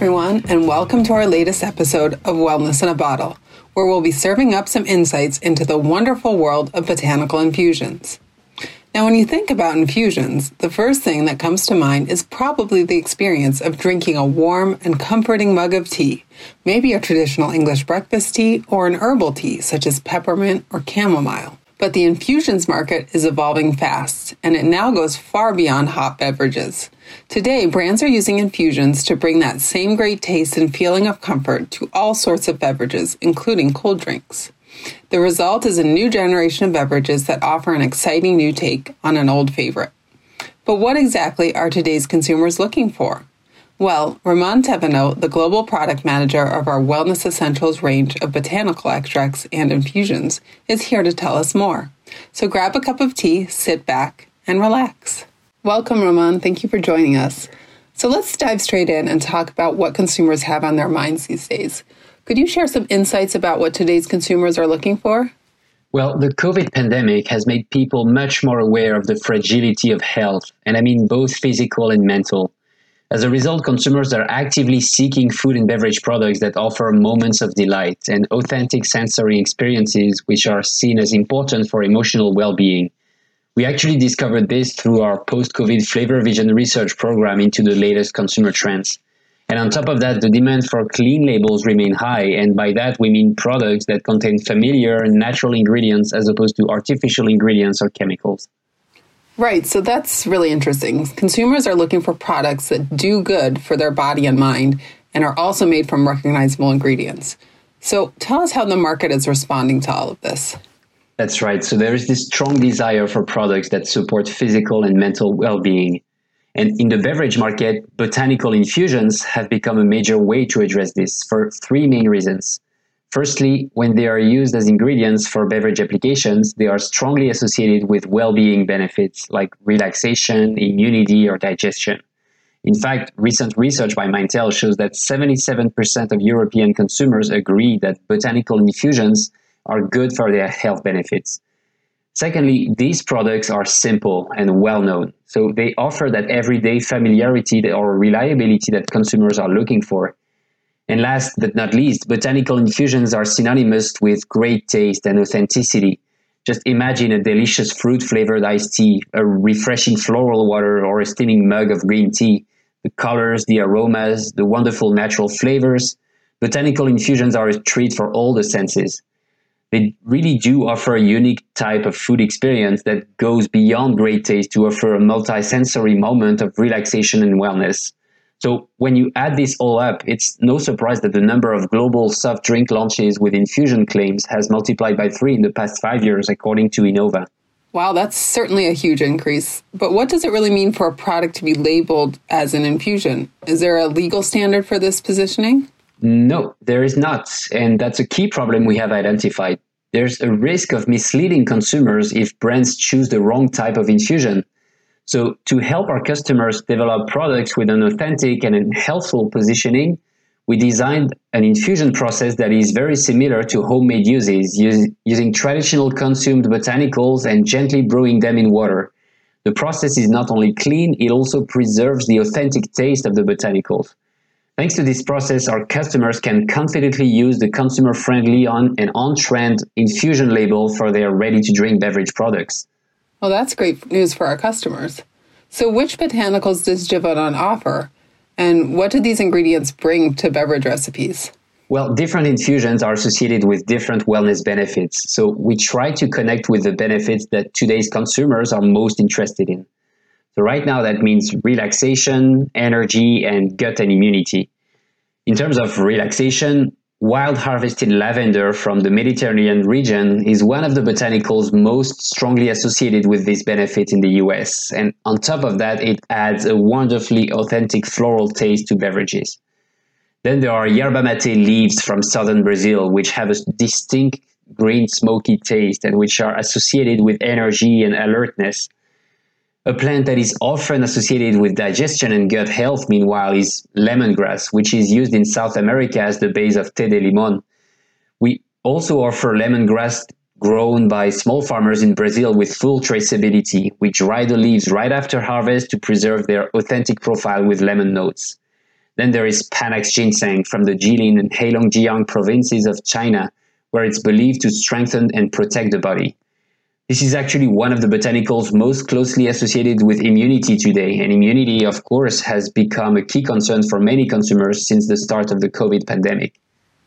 everyone, and welcome to our latest episode of Wellness in a Bottle, where we'll be serving up some insights into the wonderful world of botanical infusions. Now, when you think about infusions, the first thing that comes to mind is probably the experience of drinking a warm and comforting mug of tea, maybe a traditional English breakfast tea or an herbal tea such as peppermint or chamomile. But the infusions market is evolving fast, and it now goes far beyond hot beverages. Today, brands are using infusions to bring that same great taste and feeling of comfort to all sorts of beverages, including cold drinks. The result is a new generation of beverages that offer an exciting new take on an old favorite. But what exactly are today's consumers looking for? Well, Ramon Teveno, the global product manager of our Wellness Essentials range of botanical extracts and infusions, is here to tell us more. So grab a cup of tea, sit back, and relax. Welcome, Ramon. Thank you for joining us. So let's dive straight in and talk about what consumers have on their minds these days. Could you share some insights about what today's consumers are looking for? Well, the COVID pandemic has made people much more aware of the fragility of health, and I mean both physical and mental. As a result, consumers are actively seeking food and beverage products that offer moments of delight and authentic sensory experiences, which are seen as important for emotional well being. We actually discovered this through our post COVID flavor vision research program into the latest consumer trends. And on top of that, the demand for clean labels remain high, and by that we mean products that contain familiar natural ingredients as opposed to artificial ingredients or chemicals. Right, so that's really interesting. Consumers are looking for products that do good for their body and mind and are also made from recognizable ingredients. So tell us how the market is responding to all of this. That's right. So there is this strong desire for products that support physical and mental well being. And in the beverage market, botanical infusions have become a major way to address this for three main reasons. Firstly, when they are used as ingredients for beverage applications, they are strongly associated with well being benefits like relaxation, immunity, or digestion. In fact, recent research by Mintel shows that 77% of European consumers agree that botanical infusions are good for their health benefits. Secondly, these products are simple and well known, so they offer that everyday familiarity or reliability that consumers are looking for. And last but not least, botanical infusions are synonymous with great taste and authenticity. Just imagine a delicious fruit flavored iced tea, a refreshing floral water, or a steaming mug of green tea. The colors, the aromas, the wonderful natural flavors. Botanical infusions are a treat for all the senses. They really do offer a unique type of food experience that goes beyond great taste to offer a multi-sensory moment of relaxation and wellness. So when you add this all up, it's no surprise that the number of global soft drink launches with infusion claims has multiplied by three in the past five years, according to Innova. Wow, that's certainly a huge increase. But what does it really mean for a product to be labeled as an infusion? Is there a legal standard for this positioning? No, there is not. And that's a key problem we have identified. There's a risk of misleading consumers if brands choose the wrong type of infusion. So to help our customers develop products with an authentic and healthful positioning, we designed an infusion process that is very similar to homemade uses, using traditional consumed botanicals and gently brewing them in water. The process is not only clean, it also preserves the authentic taste of the botanicals. Thanks to this process, our customers can confidently use the consumer friendly on and on trend infusion label for their ready to drink beverage products. Well, that's great news for our customers. So, which botanicals does Givaudan offer? And what do these ingredients bring to beverage recipes? Well, different infusions are associated with different wellness benefits. So, we try to connect with the benefits that today's consumers are most interested in. So, right now, that means relaxation, energy, and gut and immunity. In terms of relaxation, Wild harvested lavender from the Mediterranean region is one of the botanicals most strongly associated with this benefit in the US. And on top of that, it adds a wonderfully authentic floral taste to beverages. Then there are yerba mate leaves from southern Brazil, which have a distinct green smoky taste and which are associated with energy and alertness. A plant that is often associated with digestion and gut health, meanwhile, is lemongrass, which is used in South America as the base of té de limon. We also offer lemongrass grown by small farmers in Brazil with full traceability. We dry the leaves right after harvest to preserve their authentic profile with lemon notes. Then there is Panax ginseng from the Jilin and Heilongjiang provinces of China, where it's believed to strengthen and protect the body. This is actually one of the botanicals most closely associated with immunity today, and immunity, of course, has become a key concern for many consumers since the start of the COVID pandemic.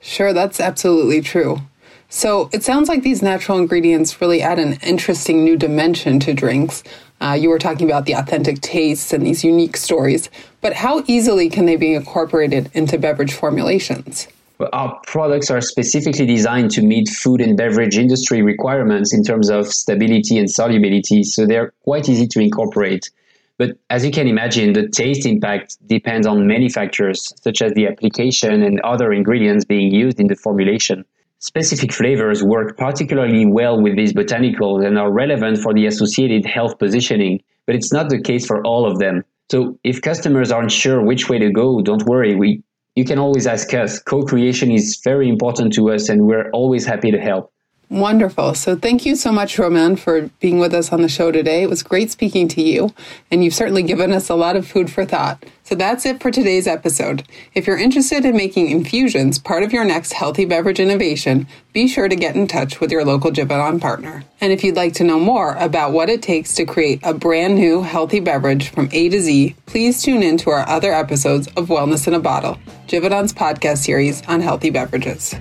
Sure, that's absolutely true. So it sounds like these natural ingredients really add an interesting new dimension to drinks. Uh, you were talking about the authentic tastes and these unique stories, but how easily can they be incorporated into beverage formulations? Our products are specifically designed to meet food and beverage industry requirements in terms of stability and solubility, so they're quite easy to incorporate. But as you can imagine, the taste impact depends on many factors, such as the application and other ingredients being used in the formulation. Specific flavors work particularly well with these botanicals and are relevant for the associated health positioning, but it's not the case for all of them. So if customers aren't sure which way to go, don't worry. We, you can always ask us. Co-creation is very important to us and we're always happy to help. Wonderful. So thank you so much, Roman, for being with us on the show today. It was great speaking to you, and you've certainly given us a lot of food for thought. So that's it for today's episode. If you're interested in making infusions part of your next healthy beverage innovation, be sure to get in touch with your local Givaudan partner. And if you'd like to know more about what it takes to create a brand new healthy beverage from A to Z, please tune in to our other episodes of Wellness in a Bottle, Givaudan's podcast series on healthy beverages.